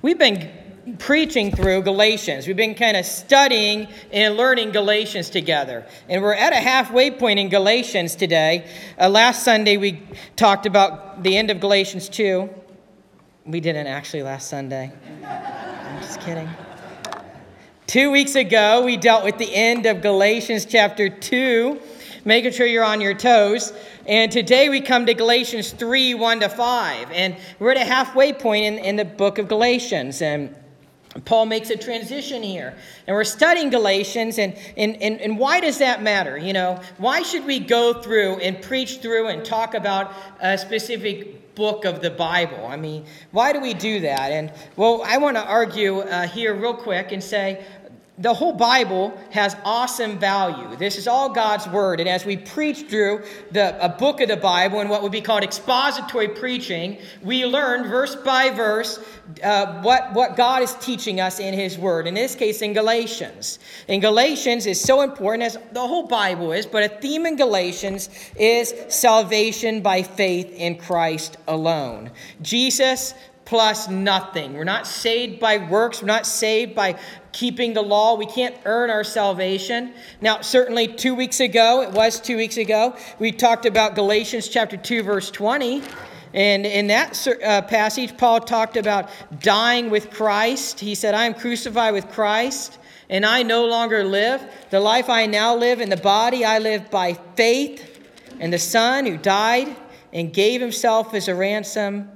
We've been preaching through Galatians. We've been kind of studying and learning Galatians together. And we're at a halfway point in Galatians today. Uh, last Sunday, we talked about the end of Galatians 2. We didn't actually last Sunday. I'm just kidding. Two weeks ago, we dealt with the end of Galatians chapter 2, making sure you're on your toes. And today we come to Galatians 3 1 to 5. And we're at a halfway point in, in the book of Galatians. And Paul makes a transition here. And we're studying Galatians, and, and, and, and why does that matter? You know, why should we go through and preach through and talk about a specific book of the Bible? I mean, why do we do that? And, well, I want to argue uh, here real quick and say the whole Bible has awesome value. This is all God's word. And as we preach through the, a book of the Bible and what would be called expository preaching, we learn verse by verse uh, what, what God is teaching us in His word. In this case, in Galatians. In Galatians is so important as the whole Bible is, but a theme in Galatians is salvation by faith in Christ alone. Jesus plus nothing. We're not saved by works. We're not saved by keeping the law. We can't earn our salvation. Now, certainly two weeks ago, it was two weeks ago, we talked about Galatians chapter 2, verse 20. And in that uh, passage, Paul talked about dying with Christ. He said, I am crucified with Christ, and I no longer live. The life I now live in the body, I live by faith in the Son who died and gave himself as a ransom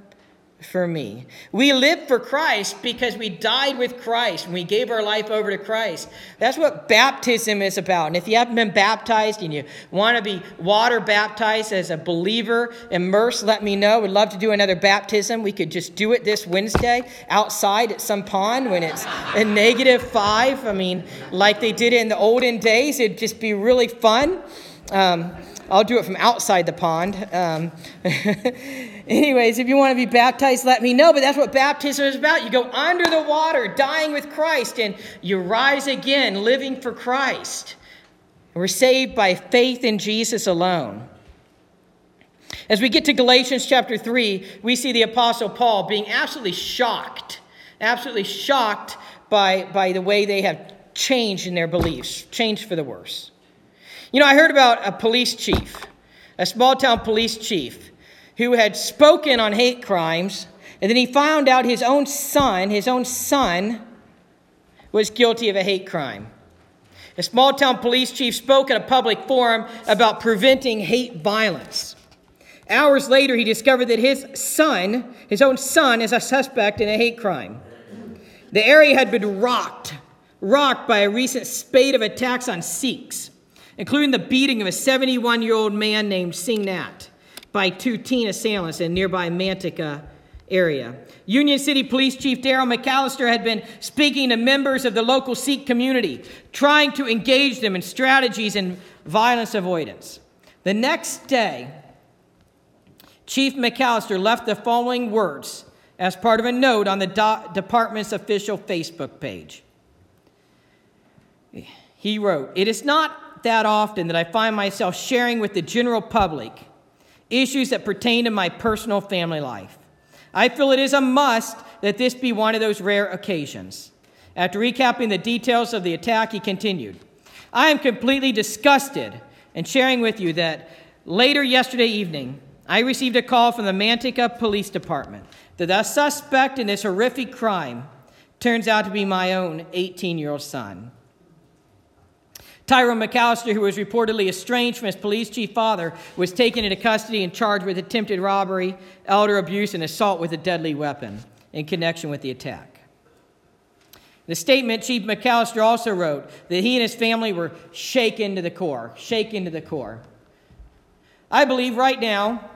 for me. We live for Christ because we died with Christ and we gave our life over to Christ. That's what baptism is about. And if you haven't been baptized and you want to be water baptized as a believer, immersed, let me know. We'd love to do another baptism. We could just do it this Wednesday outside at some pond when it's a negative five. I mean, like they did in the olden days, it'd just be really fun. Um, I'll do it from outside the pond. Um, anyways, if you want to be baptized, let me know. But that's what baptism is about. You go under the water, dying with Christ, and you rise again, living for Christ. We're saved by faith in Jesus alone. As we get to Galatians chapter 3, we see the Apostle Paul being absolutely shocked, absolutely shocked by, by the way they have changed in their beliefs, changed for the worse. You know, I heard about a police chief, a small town police chief, who had spoken on hate crimes, and then he found out his own son, his own son, was guilty of a hate crime. A small town police chief spoke at a public forum about preventing hate violence. Hours later, he discovered that his son, his own son, is a suspect in a hate crime. The area had been rocked, rocked by a recent spate of attacks on Sikhs including the beating of a 71 year old man named Singh Natt by two teen assailants in nearby Manteca area. Union City Police Chief Darryl McAllister had been speaking to members of the local Sikh community, trying to engage them in strategies and violence avoidance. The next day, Chief McAllister left the following words as part of a note on the do- department's official Facebook page. He wrote, It is not that often that I find myself sharing with the general public issues that pertain to my personal family life. I feel it is a must that this be one of those rare occasions. After recapping the details of the attack, he continued I am completely disgusted and sharing with you that later yesterday evening, I received a call from the Manteca Police Department that the suspect in this horrific crime turns out to be my own 18 year old son. Tyrone McAllister, who was reportedly estranged from his police chief father, was taken into custody and charged with attempted robbery, elder abuse, and assault with a deadly weapon in connection with the attack. The statement, Chief McAllister also wrote that he and his family were shaken to the core, shaken to the core. I believe right now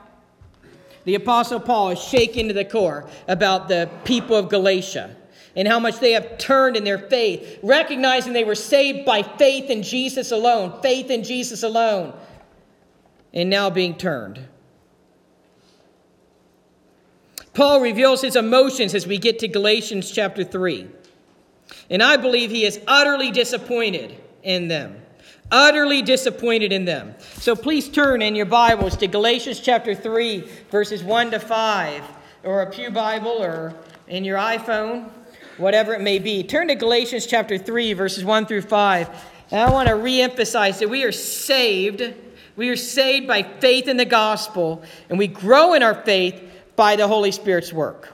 the Apostle Paul is shaken to the core about the people of Galatia and how much they have turned in their faith, recognizing they were saved by faith in Jesus alone, faith in Jesus alone, and now being turned. Paul reveals his emotions as we get to Galatians chapter 3. And I believe he is utterly disappointed in them. Utterly disappointed in them. So please turn in your Bibles to Galatians chapter 3, verses 1 to 5, or a Pew Bible, or in your iPhone, whatever it may be, turn to Galatians chapter 3, verses 1 through 5. And I want to reemphasize that we are saved. We are saved by faith in the gospel, and we grow in our faith by the Holy Spirit's work.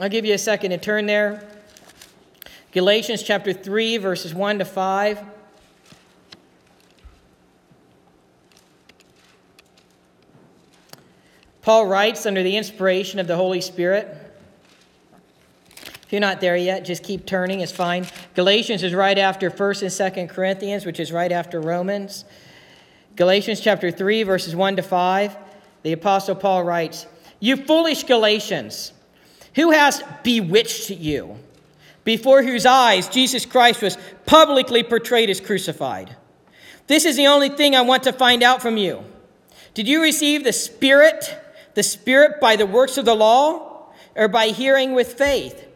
I'll give you a second to turn there. Galatians chapter 3, verses 1 to 5. Paul writes under the inspiration of the Holy Spirit. You're not there yet, just keep turning, it's fine. Galatians is right after 1st and 2nd Corinthians, which is right after Romans. Galatians chapter 3, verses 1 to 5. The Apostle Paul writes, You foolish Galatians, who has bewitched you? Before whose eyes Jesus Christ was publicly portrayed as crucified. This is the only thing I want to find out from you. Did you receive the Spirit the Spirit by the works of the law or by hearing with faith?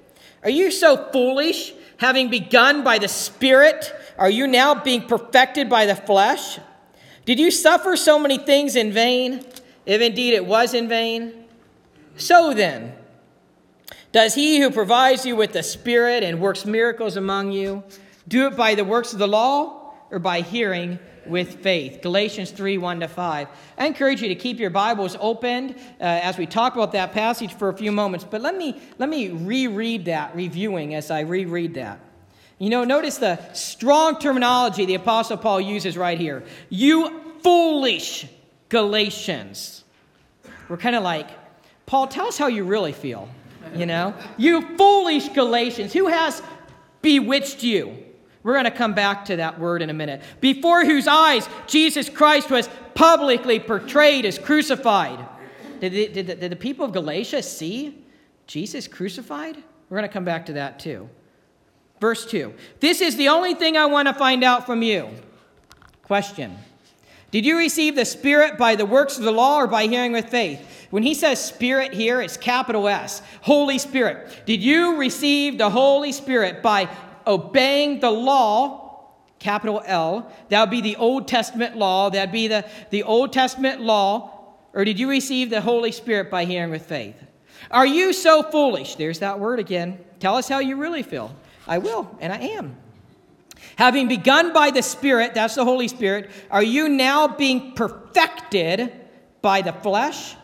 Are you so foolish, having begun by the Spirit? Are you now being perfected by the flesh? Did you suffer so many things in vain, if indeed it was in vain? So then, does he who provides you with the Spirit and works miracles among you do it by the works of the law or by hearing with faith. Galatians 3 1 to 5. I encourage you to keep your Bibles opened uh, as we talk about that passage for a few moments, but let me, let me reread that, reviewing as I reread that. You know, notice the strong terminology the Apostle Paul uses right here. You foolish Galatians. We're kind of like, Paul, tell us how you really feel. You know, you foolish Galatians. Who has bewitched you? We're going to come back to that word in a minute. Before whose eyes Jesus Christ was publicly portrayed as crucified. Did the, did, the, did the people of Galatia see Jesus crucified? We're going to come back to that too. Verse 2 This is the only thing I want to find out from you. Question Did you receive the Spirit by the works of the law or by hearing with faith? When he says Spirit here, it's capital S, Holy Spirit. Did you receive the Holy Spirit by obeying the law, capital L, that would be the Old Testament law, that'd be the, the Old Testament law, or did you receive the Holy Spirit by hearing with faith? Are you so foolish? There's that word again. Tell us how you really feel. I will, and I am. Having begun by the Spirit, that's the Holy Spirit, are you now being perfected by the flesh?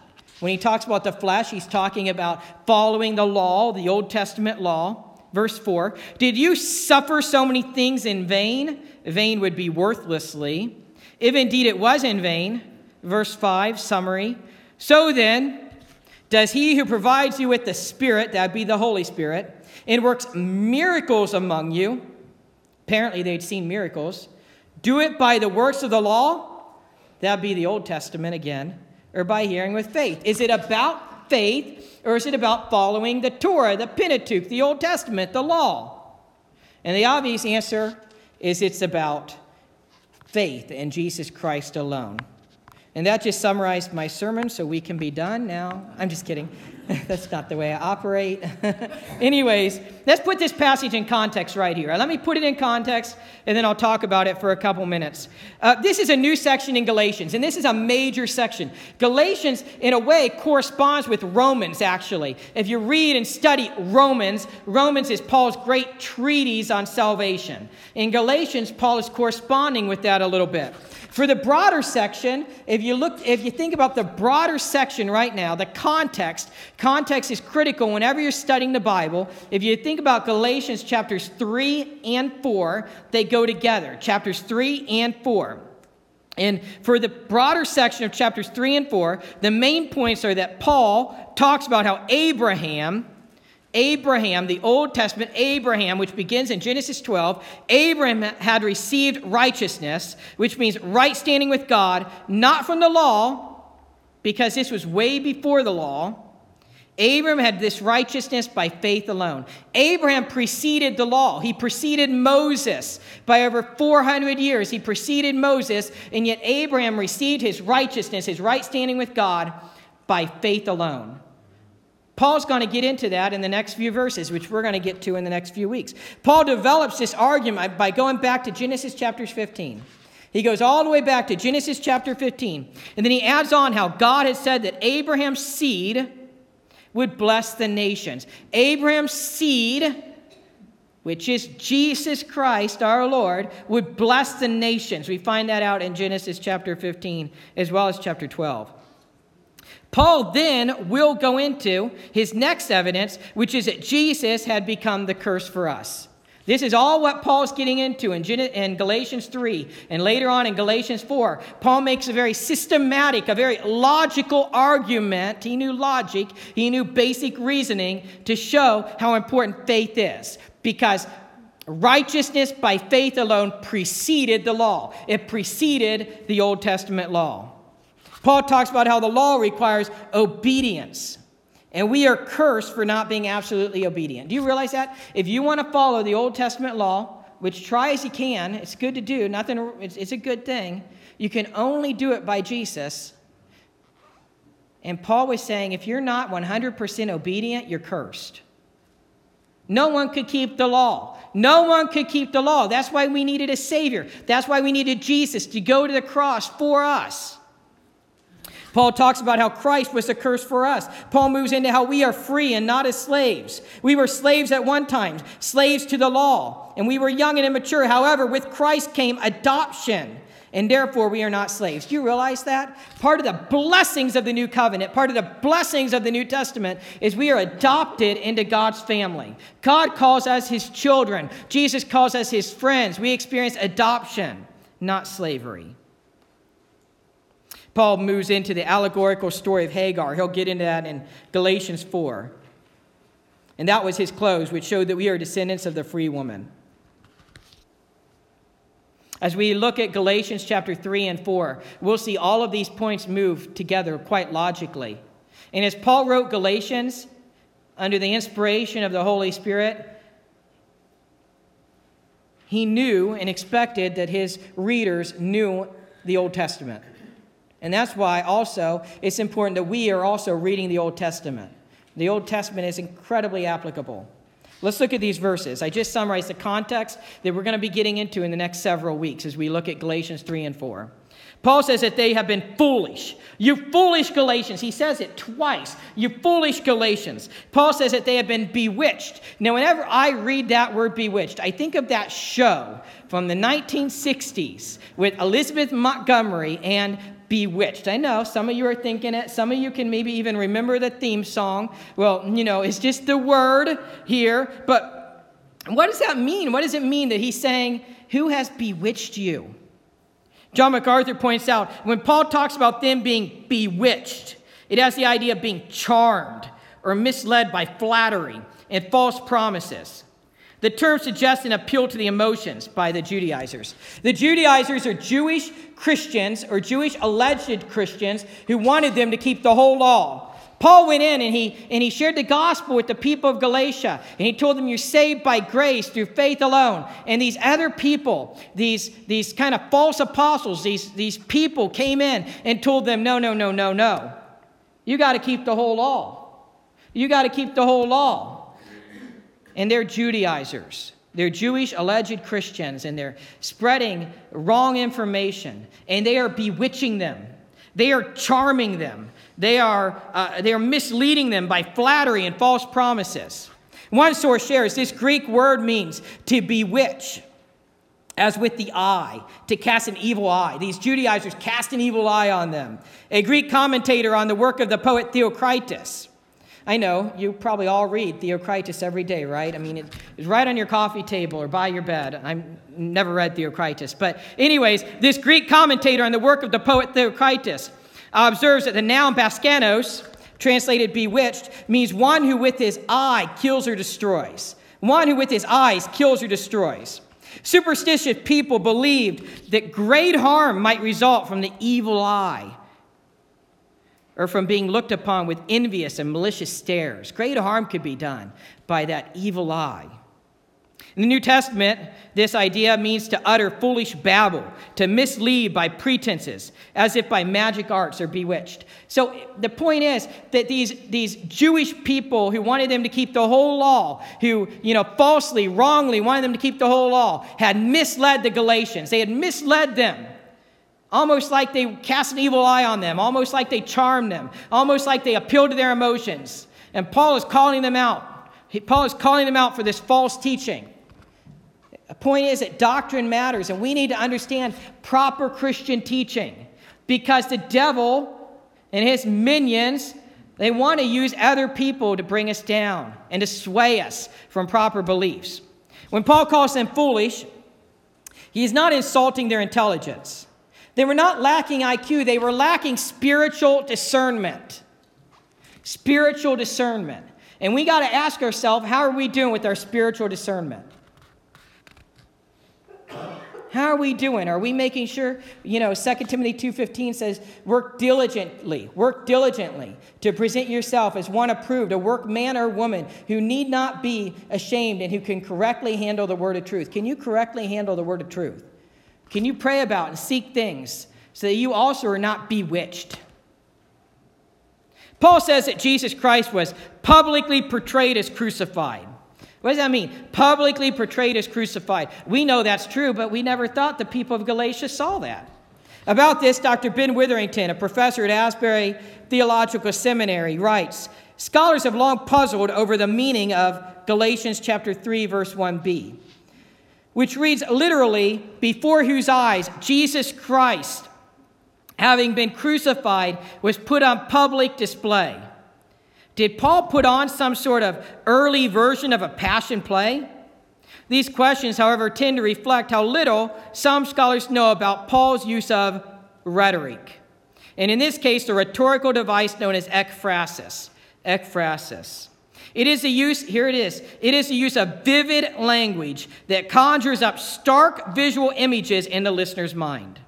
When he talks about the flesh, he's talking about following the law, the Old Testament law. Verse 4 Did you suffer so many things in vain? Vain would be worthlessly. If indeed it was in vain. Verse 5, summary. So then, does he who provides you with the Spirit, that be the Holy Spirit, and works miracles among you, apparently they'd seen miracles, do it by the works of the law, that be the Old Testament again, or by hearing with faith? Is it about faith, or is it about following the Torah, the Pentateuch, the Old Testament, the law? And the obvious answer is it's about faith in Jesus Christ alone. And that just summarized my sermon, so we can be done now. I'm just kidding. That's not the way I operate. Anyways, let's put this passage in context right here. Let me put it in context, and then I'll talk about it for a couple minutes. Uh, this is a new section in Galatians, and this is a major section. Galatians, in a way, corresponds with Romans, actually. If you read and study Romans, Romans is Paul's great treatise on salvation. In Galatians, Paul is corresponding with that a little bit. For the broader section, if you look, if you think about the broader section right now, the context, context is critical whenever you're studying the Bible. If you think about Galatians chapters 3 and 4, they go together. Chapters 3 and 4. And for the broader section of chapters 3 and 4, the main points are that Paul talks about how Abraham Abraham, the Old Testament Abraham, which begins in Genesis 12, Abraham had received righteousness, which means right standing with God, not from the law, because this was way before the law. Abraham had this righteousness by faith alone. Abraham preceded the law. He preceded Moses by over 400 years. He preceded Moses, and yet Abraham received his righteousness, his right standing with God, by faith alone. Paul's going to get into that in the next few verses, which we're going to get to in the next few weeks. Paul develops this argument by going back to Genesis chapters 15. He goes all the way back to Genesis chapter 15. And then he adds on how God had said that Abraham's seed would bless the nations. Abraham's seed, which is Jesus Christ our Lord, would bless the nations. We find that out in Genesis chapter 15 as well as chapter 12. Paul then will go into his next evidence, which is that Jesus had become the curse for us. This is all what Paul's getting into in, Galatians 3 and later on in Galatians 4. Paul makes a very systematic, a very logical argument. He knew logic, he knew basic reasoning to show how important faith is. Because righteousness by faith alone preceded the law, it preceded the Old Testament law. Paul talks about how the law requires obedience. And we are cursed for not being absolutely obedient. Do you realize that? If you want to follow the Old Testament law, which try as you can, it's good to do, nothing, it's, it's a good thing. You can only do it by Jesus. And Paul was saying if you're not 100% obedient, you're cursed. No one could keep the law. No one could keep the law. That's why we needed a Savior. That's why we needed Jesus to go to the cross for us. Paul talks about how Christ was a curse for us. Paul moves into how we are free and not as slaves. We were slaves at one time, slaves to the law, and we were young and immature. However, with Christ came adoption, and therefore we are not slaves. Do you realize that? Part of the blessings of the new covenant, part of the blessings of the New Testament is we are adopted into God's family. God calls us his children, Jesus calls us his friends. We experience adoption, not slavery. Paul moves into the allegorical story of Hagar. He'll get into that in Galatians 4. And that was his close, which showed that we are descendants of the free woman. As we look at Galatians chapter 3 and 4, we'll see all of these points move together quite logically. And as Paul wrote Galatians under the inspiration of the Holy Spirit, he knew and expected that his readers knew the Old Testament. And that's why also it's important that we are also reading the Old Testament. The Old Testament is incredibly applicable. Let's look at these verses. I just summarized the context that we're going to be getting into in the next several weeks as we look at Galatians 3 and 4. Paul says that they have been foolish. You foolish Galatians. He says it twice. You foolish Galatians. Paul says that they have been bewitched. Now, whenever I read that word bewitched, I think of that show from the 1960s with Elizabeth Montgomery and bewitched. I know some of you are thinking it. Some of you can maybe even remember the theme song. Well, you know, it's just the word here. But what does that mean? What does it mean that he's saying, Who has bewitched you? John MacArthur points out when Paul talks about them being bewitched, it has the idea of being charmed or misled by flattery and false promises. The term suggests an appeal to the emotions by the Judaizers. The Judaizers are Jewish Christians or Jewish alleged Christians who wanted them to keep the whole law. Paul went in and he, and he shared the gospel with the people of Galatia. And he told them, You're saved by grace through faith alone. And these other people, these, these kind of false apostles, these, these people came in and told them, No, no, no, no, no. You got to keep the whole law. You got to keep the whole law and they're Judaizers. They're Jewish alleged Christians, and they're spreading wrong information, and they are bewitching them. They are charming them. They are, uh, they are misleading them by flattery and false promises. One source shares this Greek word means to bewitch, as with the eye, to cast an evil eye. These Judaizers cast an evil eye on them. A Greek commentator on the work of the poet Theocritus I know you probably all read Theocritus every day, right? I mean, it's right on your coffee table or by your bed. I've never read Theocritus. But, anyways, this Greek commentator on the work of the poet Theocritus uh, observes that the noun baskanos, translated bewitched, means one who with his eye kills or destroys. One who with his eyes kills or destroys. Superstitious people believed that great harm might result from the evil eye or from being looked upon with envious and malicious stares. Great harm could be done by that evil eye. In the New Testament, this idea means to utter foolish babble, to mislead by pretenses, as if by magic arts or bewitched. So the point is that these, these Jewish people who wanted them to keep the whole law, who, you know, falsely, wrongly wanted them to keep the whole law, had misled the Galatians. They had misled them almost like they cast an evil eye on them, almost like they charmed them, almost like they appealed to their emotions. And Paul is calling them out. Paul is calling them out for this false teaching. The point is that doctrine matters, and we need to understand proper Christian teaching because the devil and his minions they want to use other people to bring us down and to sway us from proper beliefs. When Paul calls them foolish, he is not insulting their intelligence. They were not lacking IQ, they were lacking spiritual discernment. Spiritual discernment. And we got to ask ourselves how are we doing with our spiritual discernment? How are we doing? Are we making sure, you know, 2 Timothy 2:15 says, "Work diligently, work diligently to present yourself as one approved, a workman or woman who need not be ashamed and who can correctly handle the word of truth." Can you correctly handle the word of truth? Can you pray about and seek things so that you also are not bewitched? Paul says that Jesus Christ was publicly portrayed as crucified. What does that mean? Publicly portrayed as crucified. We know that's true, but we never thought the people of Galatia saw that. About this, Dr. Ben Witherington, a professor at Asbury Theological Seminary, writes Scholars have long puzzled over the meaning of Galatians chapter 3, verse 1b, which reads literally, Before whose eyes Jesus Christ, having been crucified, was put on public display. Did Paul put on some sort of early version of a passion play? These questions, however, tend to reflect how little some scholars know about Paul's use of rhetoric. And in this case, the rhetorical device known as ekphrasis. Ekphrasis. It is the use, here it is, it is the use of vivid language that conjures up stark visual images in the listener's mind.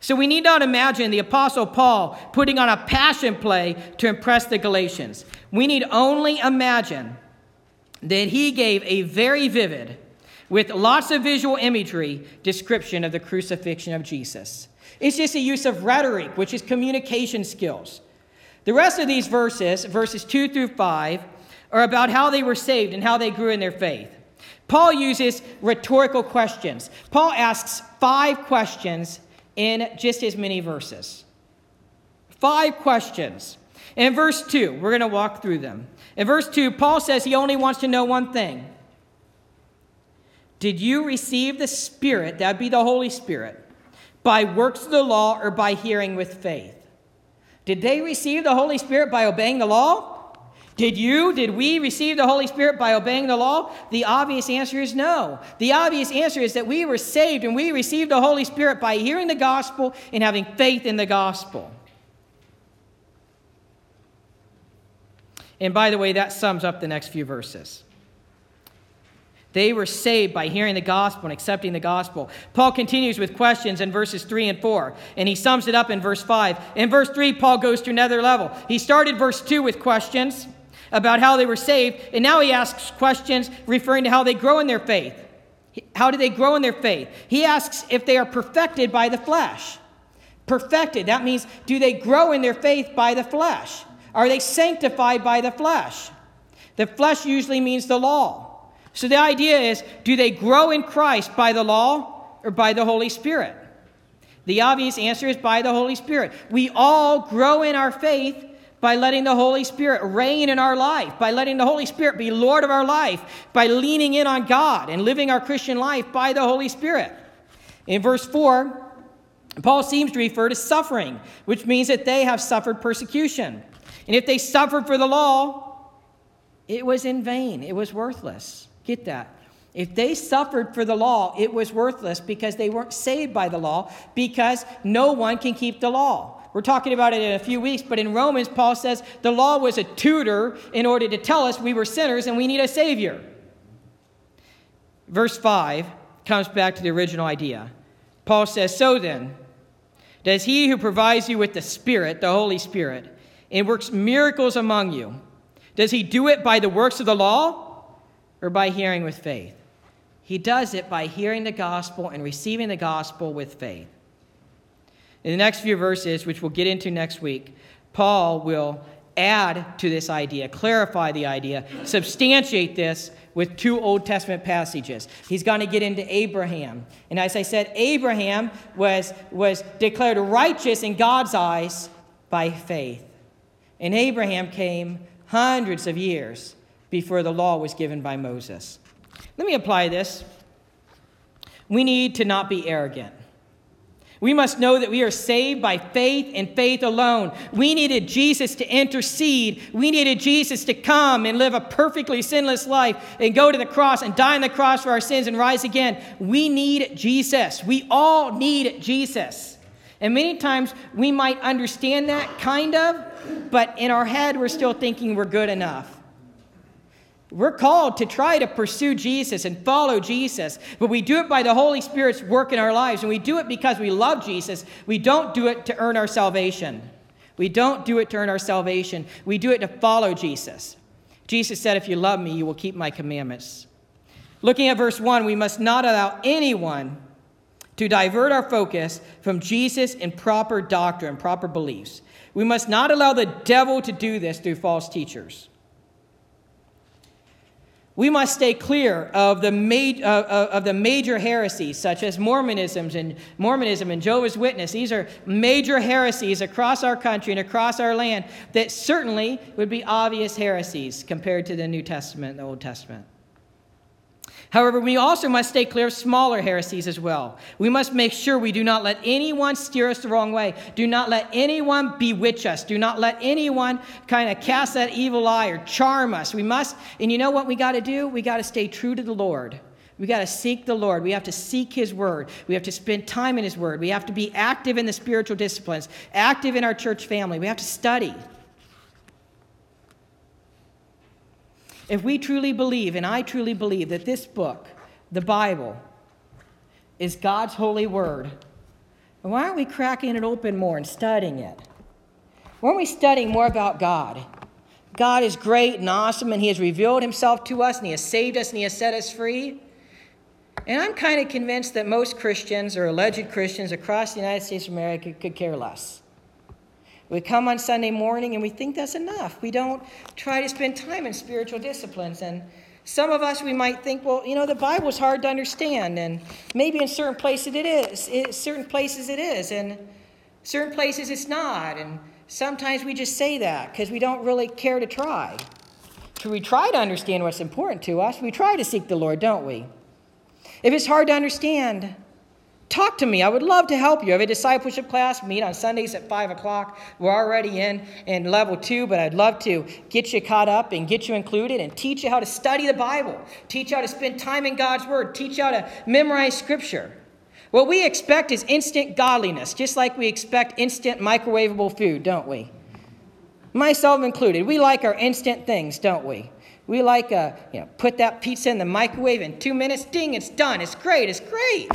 So we need not imagine the Apostle Paul putting on a passion play to impress the Galatians. We need only imagine that he gave a very vivid, with lots of visual imagery, description of the crucifixion of Jesus. It's just a use of rhetoric, which is communication skills. The rest of these verses, verses 2 through 5, are about how they were saved and how they grew in their faith. Paul uses rhetorical questions. Paul asks five questions in just as many verses. Five questions. In verse 2, we're going to walk through them. In verse 2, Paul says he only wants to know one thing Did you receive the Spirit, that'd be the Holy Spirit, by works of the law or by hearing with faith? Did they receive the Holy Spirit by obeying the law? Did you, did we receive the Holy Spirit by obeying the law? The obvious answer is no. The obvious answer is that we were saved and we received the Holy Spirit by hearing the gospel and having faith in the gospel. And by the way, that sums up the next few verses. They were saved by hearing the gospel and accepting the gospel. Paul continues with questions in verses 3 and 4, and he sums it up in verse 5. In verse 3, Paul goes to another level. He started verse 2 with questions about how they were saved, and now he asks questions referring to how they grow in their faith. How do they grow in their faith? He asks if they are perfected by the flesh. Perfected, that means do they grow in their faith by the flesh? Are they sanctified by the flesh? The flesh usually means the law. So the idea is do they grow in Christ by the law or by the Holy Spirit? The obvious answer is by the Holy Spirit. We all grow in our faith by letting the Holy Spirit reign in our life, by letting the Holy Spirit be Lord of our life, by leaning in on God and living our Christian life by the Holy Spirit. In verse 4, Paul seems to refer to suffering, which means that they have suffered persecution. And if they suffered for the law, it was in vain, it was worthless. Get that. If they suffered for the law, it was worthless because they weren't saved by the law, because no one can keep the law. We're talking about it in a few weeks, but in Romans, Paul says the law was a tutor in order to tell us we were sinners and we need a Savior. Verse 5 comes back to the original idea. Paul says, So then, does he who provides you with the Spirit, the Holy Spirit, and works miracles among you, does he do it by the works of the law or by hearing with faith? He does it by hearing the gospel and receiving the gospel with faith. In the next few verses, which we'll get into next week, Paul will add to this idea, clarify the idea, substantiate this with two Old Testament passages. He's going to get into Abraham. And as I said, Abraham was, was declared righteous in God's eyes by faith. And Abraham came hundreds of years before the law was given by Moses. Let me apply this. We need to not be arrogant. We must know that we are saved by faith and faith alone. We needed Jesus to intercede. We needed Jesus to come and live a perfectly sinless life and go to the cross and die on the cross for our sins and rise again. We need Jesus. We all need Jesus. And many times we might understand that, kind of, but in our head we're still thinking we're good enough. We're called to try to pursue Jesus and follow Jesus, but we do it by the Holy Spirit's work in our lives, and we do it because we love Jesus. We don't do it to earn our salvation. We don't do it to earn our salvation. We do it to follow Jesus. Jesus said, If you love me, you will keep my commandments. Looking at verse 1, we must not allow anyone to divert our focus from Jesus and proper doctrine, proper beliefs. We must not allow the devil to do this through false teachers we must stay clear of the, ma- uh, of the major heresies such as Mormonism and Mormonism and Jehovah's Witness. These are major heresies across our country and across our land that certainly would be obvious heresies compared to the New Testament and the Old Testament. However, we also must stay clear of smaller heresies as well. We must make sure we do not let anyone steer us the wrong way. Do not let anyone bewitch us. Do not let anyone kind of cast that evil eye or charm us. We must, and you know what we got to do? We got to stay true to the Lord. We got to seek the Lord. We have to seek His Word. We have to spend time in His Word. We have to be active in the spiritual disciplines, active in our church family. We have to study. If we truly believe, and I truly believe, that this book, the Bible, is God's holy word, why aren't we cracking it open more and studying it? Why aren't we studying more about God? God is great and awesome, and He has revealed Himself to us, and He has saved us, and He has set us free. And I'm kind of convinced that most Christians or alleged Christians across the United States of America could care less. We come on Sunday morning and we think that's enough. We don't try to spend time in spiritual disciplines. And some of us, we might think, well, you know, the Bible's hard to understand. And maybe in certain places it is. In certain places it is. And certain places it's not. And sometimes we just say that because we don't really care to try. So we try to understand what's important to us. We try to seek the Lord, don't we? If it's hard to understand, Talk to me. I would love to help you. I have a discipleship class, meet on Sundays at 5 o'clock. We're already in, in level two, but I'd love to get you caught up and get you included and teach you how to study the Bible, teach you how to spend time in God's Word, teach you how to memorize Scripture. What we expect is instant godliness, just like we expect instant microwavable food, don't we? Myself included. We like our instant things, don't we? We like, uh, you know, put that pizza in the microwave in two minutes, ding, it's done. It's great, it's great.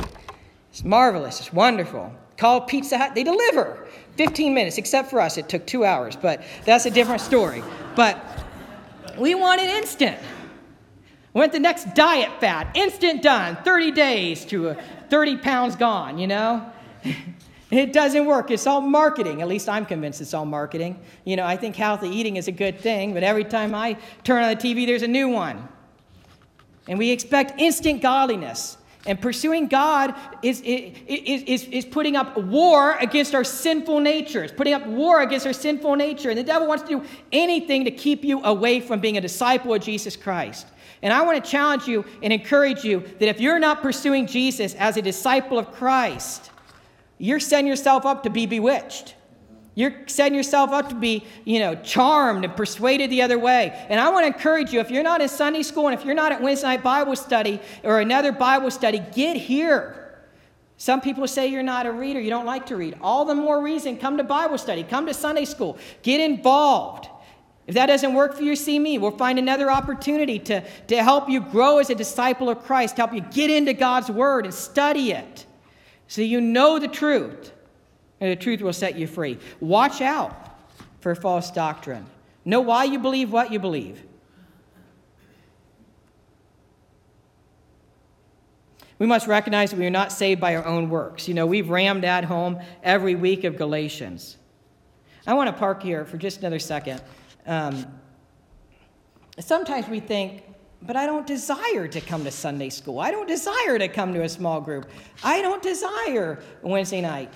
It's marvelous. It's wonderful. Call Pizza Hut, they deliver. 15 minutes, except for us, it took two hours, but that's a different story. But we want it instant. Went the next diet fad, instant done, 30 days to 30 pounds gone, you know? It doesn't work. It's all marketing. At least I'm convinced it's all marketing. You know, I think healthy eating is a good thing, but every time I turn on the TV, there's a new one. And we expect instant godliness. And pursuing God is, is, is, is putting up war against our sinful nature. It's putting up war against our sinful nature. And the devil wants to do anything to keep you away from being a disciple of Jesus Christ. And I want to challenge you and encourage you that if you're not pursuing Jesus as a disciple of Christ, you're setting yourself up to be bewitched. You're setting yourself up to be, you know, charmed and persuaded the other way. And I want to encourage you if you're not in Sunday school and if you're not at Wednesday night Bible study or another Bible study, get here. Some people say you're not a reader, you don't like to read. All the more reason, come to Bible study, come to Sunday school, get involved. If that doesn't work for you, see me. We'll find another opportunity to, to help you grow as a disciple of Christ, help you get into God's Word and study it so you know the truth and the truth will set you free. Watch out for false doctrine. Know why you believe what you believe. We must recognize that we are not saved by our own works. You know, we've rammed at home every week of Galatians. I want to park here for just another second. Um, sometimes we think, but I don't desire to come to Sunday school. I don't desire to come to a small group. I don't desire Wednesday night.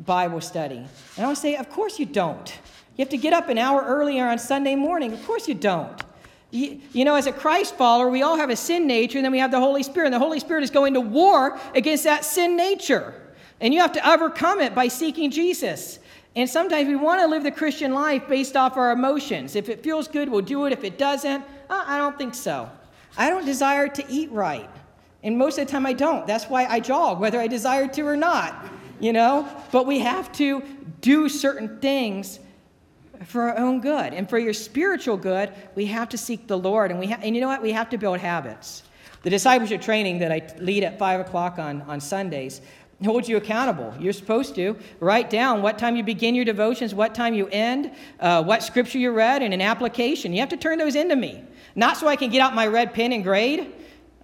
Bible study. And I would say, Of course you don't. You have to get up an hour earlier on Sunday morning. Of course you don't. You, you, know, as a Christ follower, we all have a sin nature, and then we have the Holy Spirit. And the Holy Spirit is going to war against that sin nature. And you have to overcome it by seeking Jesus. And sometimes we want to live the Christian life based off our emotions. If it feels good, we'll do it. If it doesn't, uh, I don't think so. I don't desire to eat right. And most of the time I don't. That's why I jog, whether I desire to or not, you know? But we have to do certain things for our own good. And for your spiritual good, we have to seek the Lord. And, we ha- and you know what? We have to build habits. The discipleship training that I lead at 5 o'clock on, on Sundays holds you accountable. You're supposed to write down what time you begin your devotions, what time you end, uh, what scripture you read, and an application. You have to turn those into me. Not so I can get out my red pen and grade.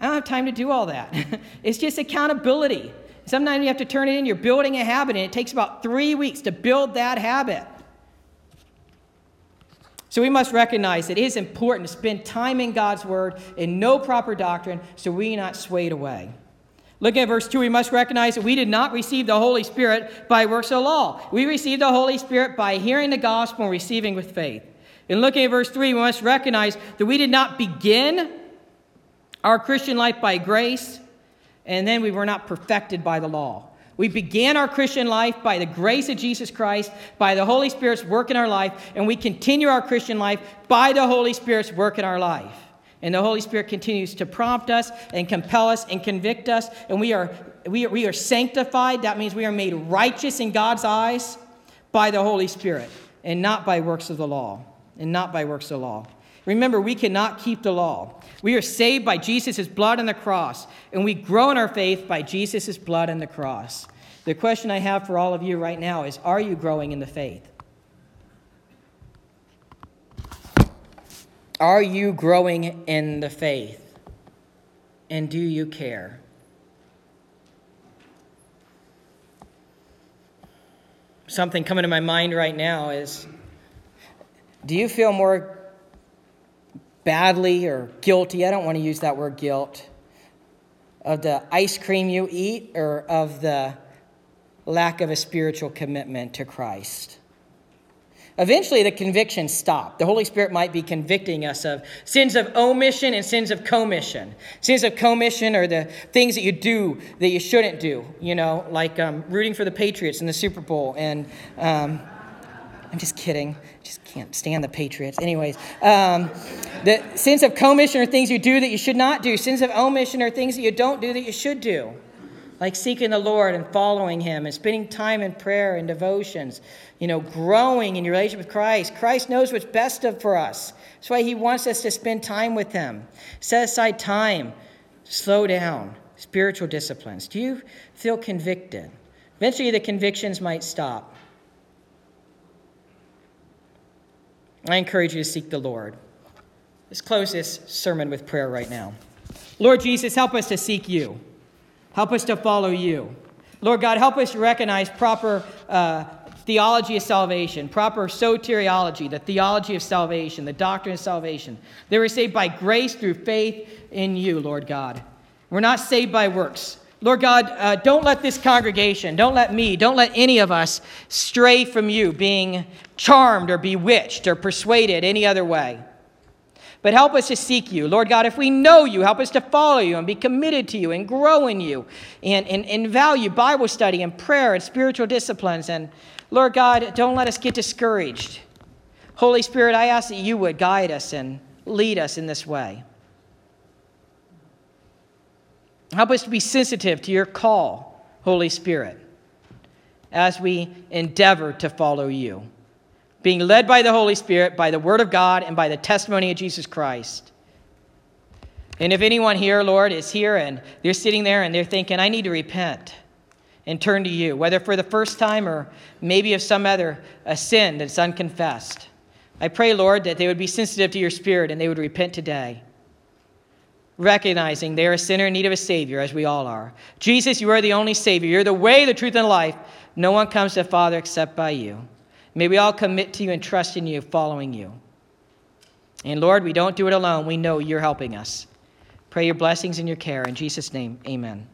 I don't have time to do all that. it's just accountability. Sometimes you have to turn it in. You're building a habit, and it takes about three weeks to build that habit. So we must recognize that it is important to spend time in God's Word and know proper doctrine so we not swayed away. Looking at verse 2, we must recognize that we did not receive the Holy Spirit by works of law. We received the Holy Spirit by hearing the gospel and receiving with faith. In looking at verse 3, we must recognize that we did not begin our Christian life by grace, and then we were not perfected by the law. We began our Christian life by the grace of Jesus Christ, by the Holy Spirit's work in our life, and we continue our Christian life by the Holy Spirit's work in our life. And the Holy Spirit continues to prompt us and compel us and convict us, and we are, we we are sanctified. That means we are made righteous in God's eyes by the Holy Spirit, and not by works of the law. And not by works of the law. Remember, we cannot keep the law. We are saved by Jesus' blood on the cross, and we grow in our faith by Jesus' blood on the cross. The question I have for all of you right now is Are you growing in the faith? Are you growing in the faith? And do you care? Something coming to my mind right now is do you feel more badly or guilty, I don't want to use that word guilt, of the ice cream you eat or of the lack of a spiritual commitment to Christ. Eventually, the convictions stop. The Holy Spirit might be convicting us of sins of omission and sins of commission. Sins of commission are the things that you do that you shouldn't do, you know, like um, rooting for the Patriots in the Super Bowl and. Um, I'm just kidding. Just can't stand the Patriots. Anyways, um, the sins of commission are things you do that you should not do. Sins of omission are things that you don't do that you should do, like seeking the Lord and following Him and spending time in prayer and devotions. You know, growing in your relationship with Christ. Christ knows what's best for us. That's why He wants us to spend time with Him. Set aside time. Slow down. Spiritual disciplines. Do you feel convicted? Eventually, the convictions might stop. I encourage you to seek the Lord. Let's close this sermon with prayer right now. Lord Jesus, help us to seek you. Help us to follow you. Lord God, help us to recognize proper uh, theology of salvation, proper soteriology, the theology of salvation, the doctrine of salvation. They were saved by grace through faith in you, Lord God. We're not saved by works. Lord God, uh, don't let this congregation, don't let me, don't let any of us stray from you, being charmed or bewitched or persuaded any other way. But help us to seek you. Lord God, if we know you, help us to follow you and be committed to you and grow in you and, and, and value Bible study and prayer and spiritual disciplines. And Lord God, don't let us get discouraged. Holy Spirit, I ask that you would guide us and lead us in this way. Help us to be sensitive to your call, Holy Spirit, as we endeavor to follow you, being led by the Holy Spirit, by the Word of God, and by the testimony of Jesus Christ. And if anyone here, Lord, is here and they're sitting there and they're thinking, I need to repent and turn to you, whether for the first time or maybe of some other sin that's unconfessed. I pray, Lord, that they would be sensitive to your spirit and they would repent today recognizing they are a sinner in need of a Savior, as we all are. Jesus, you are the only Savior. You're the way, the truth, and life. No one comes to the Father except by you. May we all commit to you and trust in you, following you. And Lord, we don't do it alone. We know you're helping us. Pray your blessings and your care. In Jesus' name, amen.